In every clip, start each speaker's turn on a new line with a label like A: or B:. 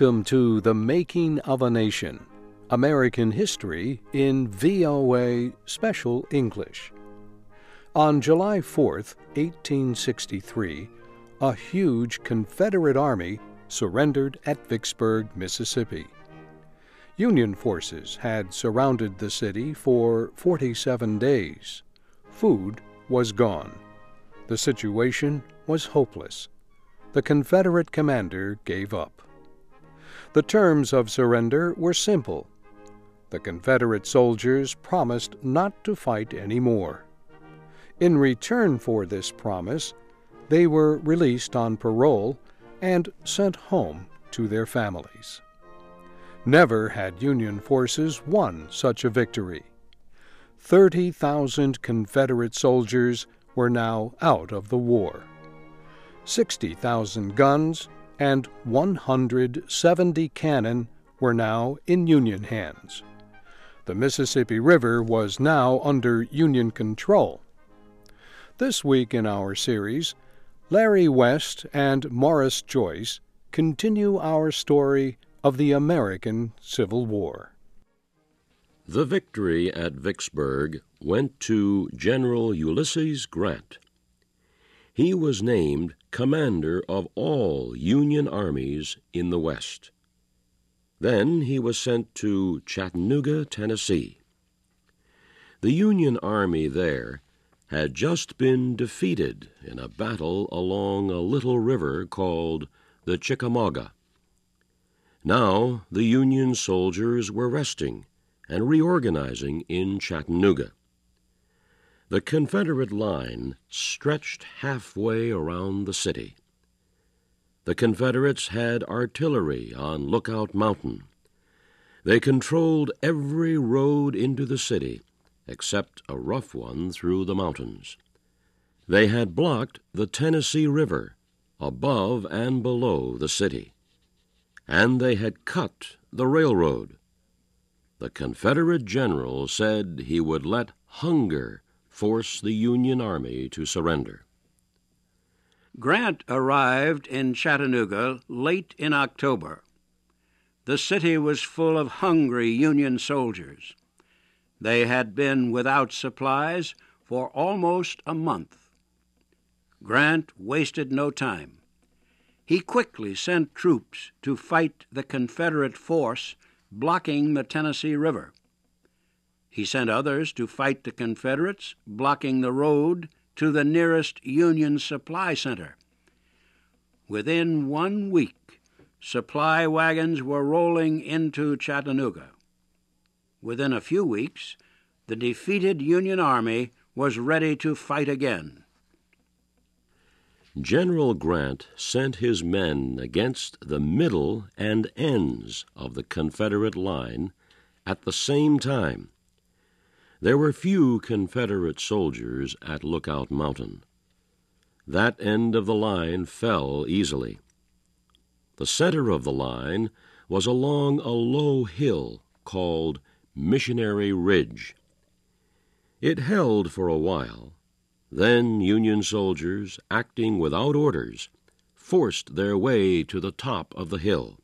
A: Welcome to The Making of a Nation American History in VOA Special English. On July 4th, 1863, a huge Confederate army surrendered at Vicksburg, Mississippi. Union forces had surrounded the city for 47 days. Food was gone. The situation was hopeless. The Confederate commander gave up. The terms of surrender were simple. The Confederate soldiers promised not to fight any more. In return for this promise, they were released on parole and sent home to their families. Never had Union forces won such a victory. 30,000 Confederate soldiers were now out of the war. 60,000 guns and 170 cannon were now in Union hands. The Mississippi River was now under Union control. This week in our series, Larry West and Maurice Joyce continue our story of the American Civil War.
B: The victory at Vicksburg went to General Ulysses Grant. He was named commander of all Union armies in the West. Then he was sent to Chattanooga, Tennessee. The Union Army there had just been defeated in a battle along a little river called the Chickamauga. Now the Union soldiers were resting and reorganizing in Chattanooga. The Confederate line stretched halfway around the city. The Confederates had artillery on Lookout Mountain. They controlled every road into the city except a rough one through the mountains. They had blocked the Tennessee River above and below the city, and they had cut the railroad. The Confederate general said he would let hunger force the Union Army to surrender.
C: Grant arrived in Chattanooga late in October. The city was full of hungry Union soldiers. They had been without supplies for almost a month. Grant wasted no time. He quickly sent troops to fight the Confederate force blocking the Tennessee River. He sent others to fight the Confederates, blocking the road to the nearest Union supply center. Within one week, supply wagons were rolling into Chattanooga. Within a few weeks, the defeated Union Army was ready to fight again.
B: General Grant sent his men against the middle and ends of the Confederate line at the same time there were few Confederate soldiers at Lookout Mountain. That end of the line fell easily. The center of the line was along a low hill called Missionary Ridge. It held for a while. Then Union soldiers, acting without orders, forced their way to the top of the hill.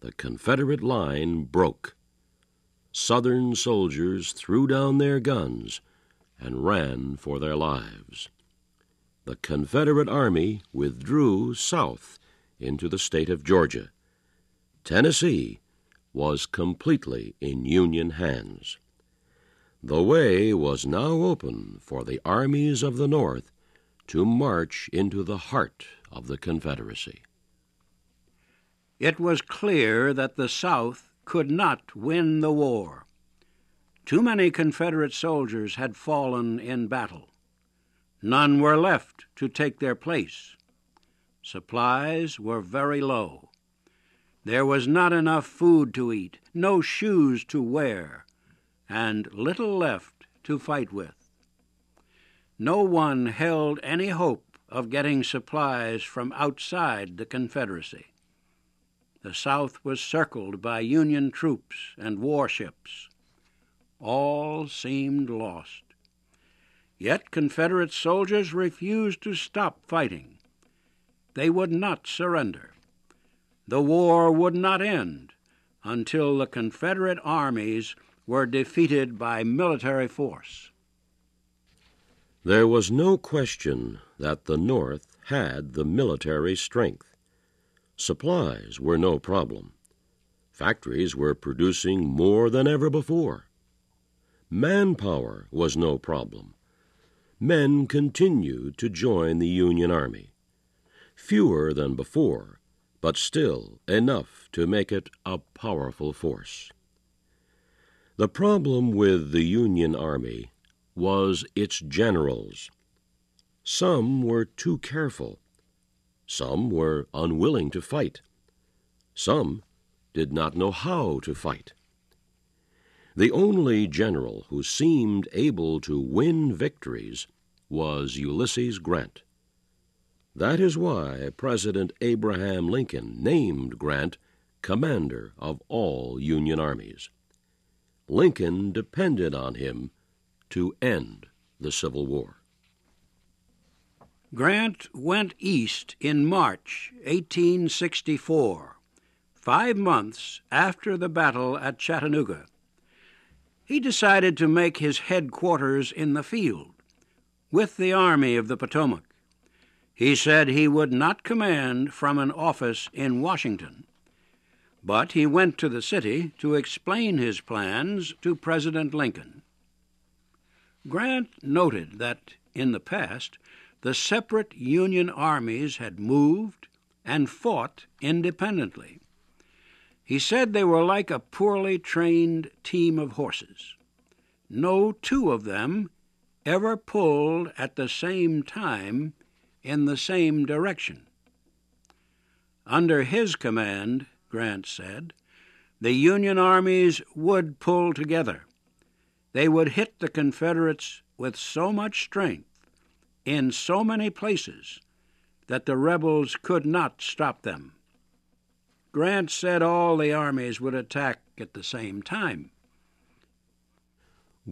B: The Confederate line broke. Southern soldiers threw down their guns and ran for their lives. The Confederate Army withdrew south into the state of Georgia. Tennessee was completely in Union hands. The way was now open for the armies of the North to march into the heart of the Confederacy.
C: It was clear that the South could not win the war. Too many Confederate soldiers had fallen in battle. None were left to take their place. Supplies were very low. There was not enough food to eat, no shoes to wear, and little left to fight with. No one held any hope of getting supplies from outside the Confederacy the South was circled by Union troops and warships. All seemed lost. Yet Confederate soldiers refused to stop fighting. They would not surrender. the war would not end until the Confederate armies were defeated by military force.
B: There was no question that the North had the military strength. Supplies were no problem. Factories were producing more than ever before. Manpower was no problem. Men continued to join the Union Army. Fewer than before, but still enough to make it a powerful force. The problem with the Union Army was its generals. Some were too careful. Some were unwilling to fight. Some did not know how to fight. The only general who seemed able to win victories was Ulysses Grant. That is why President Abraham Lincoln named Grant commander of all Union armies. Lincoln depended on him to end the Civil War.
C: Grant went east in March 1864, five months after the battle at Chattanooga. He decided to make his headquarters in the field with the Army of the Potomac. He said he would not command from an office in Washington, but he went to the city to explain his plans to President Lincoln. Grant noted that in the past the separate Union armies had moved and fought independently. He said they were like a poorly trained team of horses. No two of them ever pulled at the same time in the same direction. Under his command, Grant said, the Union armies would pull together. They would hit the Confederates with so much strength in so many places that the rebels could not stop them. Grant said all the armies would attack at the same time.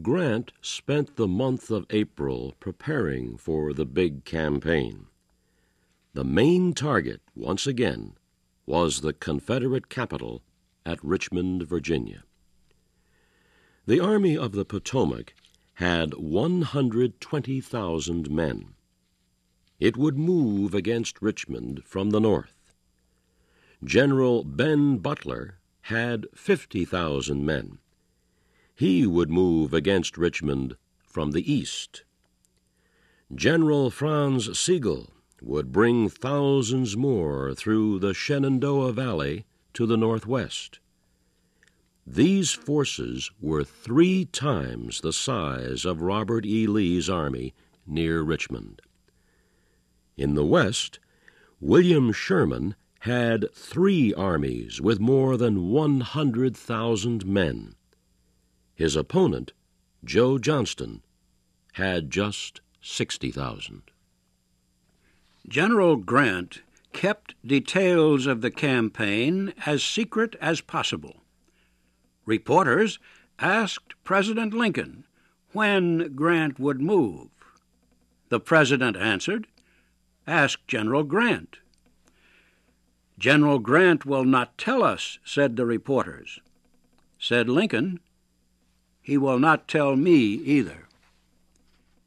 B: Grant spent the month of April preparing for the big campaign. The main target, once again, was the Confederate capital at Richmond, Virginia. The Army of the Potomac had 120,000 men. It would move against Richmond from the north. General Ben Butler had 50,000 men. He would move against Richmond from the east. General Franz Sigel would bring thousands more through the Shenandoah Valley to the northwest. These forces were three times the size of Robert E. Lee's army near Richmond. In the West, William Sherman had three armies with more than 100,000 men. His opponent, Joe Johnston, had just 60,000.
C: General Grant kept details of the campaign as secret as possible. Reporters asked President Lincoln when Grant would move. The president answered, Ask General Grant. General Grant will not tell us, said the reporters. Said Lincoln, He will not tell me either.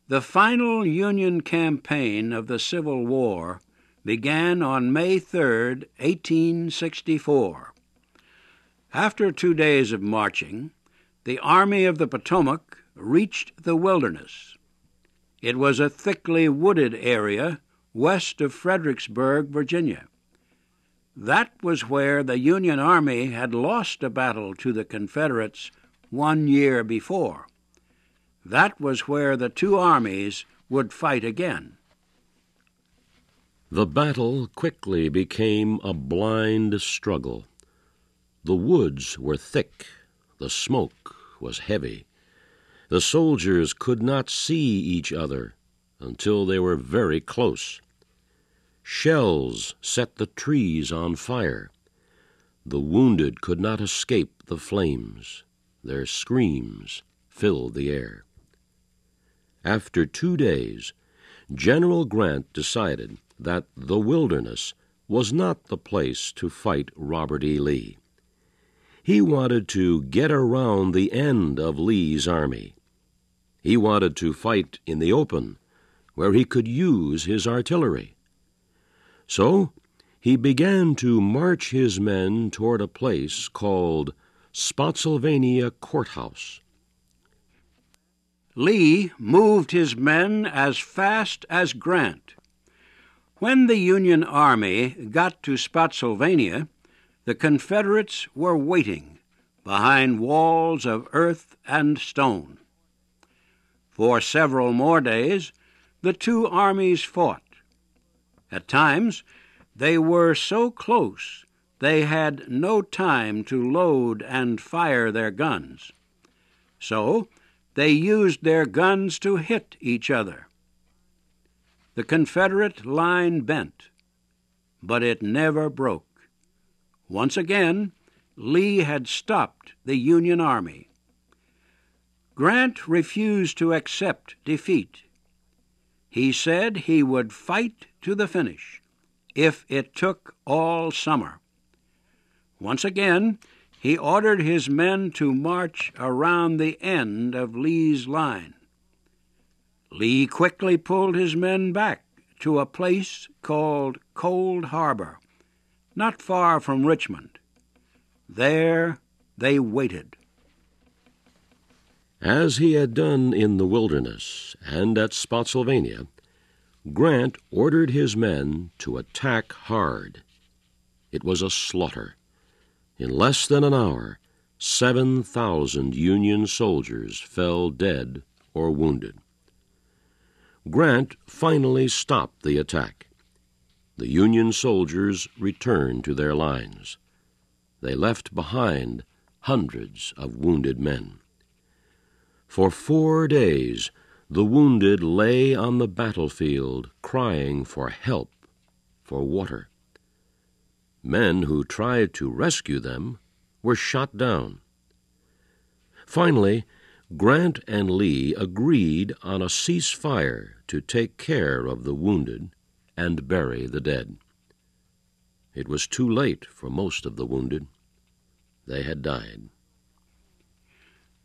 C: The final Union campaign of the Civil War began on May 3, 1864. After two days of marching, the Army of the Potomac reached the wilderness. It was a thickly wooded area west of Fredericksburg, Virginia. That was where the Union Army had lost a battle to the Confederates one year before. That was where the two armies would fight again.
B: The battle quickly became a blind struggle. The woods were thick, the smoke was heavy. The soldiers could not see each other until they were very close. Shells set the trees on fire. The wounded could not escape the flames. Their screams filled the air. After two days, General Grant decided that the wilderness was not the place to fight Robert E. Lee. He wanted to get around the end of Lee's army. He wanted to fight in the open, where he could use his artillery. So he began to march his men toward a place called Spotsylvania Courthouse.
C: Lee moved his men as fast as Grant. When the Union Army got to Spotsylvania, the Confederates were waiting behind walls of earth and stone. For several more days, the two armies fought. At times, they were so close they had no time to load and fire their guns. So they used their guns to hit each other. The Confederate line bent, but it never broke. Once again, Lee had stopped the Union Army. Grant refused to accept defeat. He said he would fight to the finish if it took all summer. Once again, he ordered his men to march around the end of Lee's line. Lee quickly pulled his men back to a place called Cold Harbor, not far from Richmond. There they waited.
B: As he had done in the wilderness and at Spotsylvania, Grant ordered his men to attack hard. It was a slaughter. In less than an hour, 7,000 Union soldiers fell dead or wounded. Grant finally stopped the attack. The Union soldiers returned to their lines. They left behind hundreds of wounded men. For four days, the wounded lay on the battlefield crying for help, for water. Men who tried to rescue them were shot down. Finally, Grant and Lee agreed on a ceasefire to take care of the wounded and bury the dead. It was too late for most of the wounded. They had died.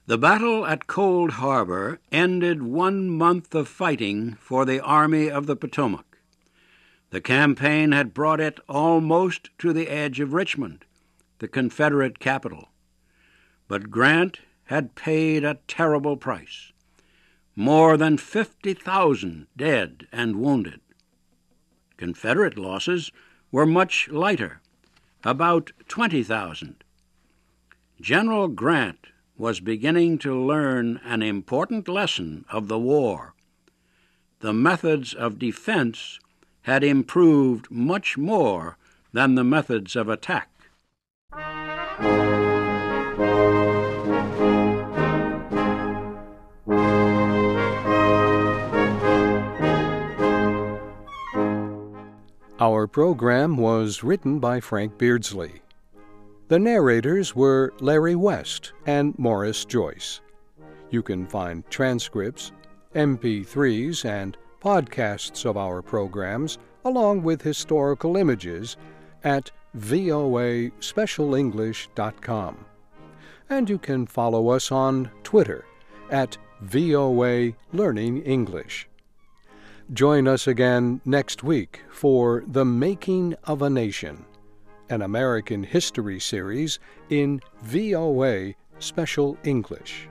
C: The battle at Cold Harbor ended one month of fighting for the Army of the Potomac. The campaign had brought it almost to the edge of Richmond, the Confederate capital. But Grant had paid a terrible price more than 50,000 dead and wounded. Confederate losses were much lighter, about 20,000. General Grant was beginning to learn an important lesson of the war. The methods of defense had improved much more than the methods of attack.
A: Our program was written by Frank Beardsley. The narrators were Larry West and Maurice Joyce. You can find transcripts, MP3s, and podcasts of our programs, along with historical images, at voaspecialenglish.com. And you can follow us on Twitter at VOA Learning English. Join us again next week for The Making of a Nation an American history series in VOA Special English.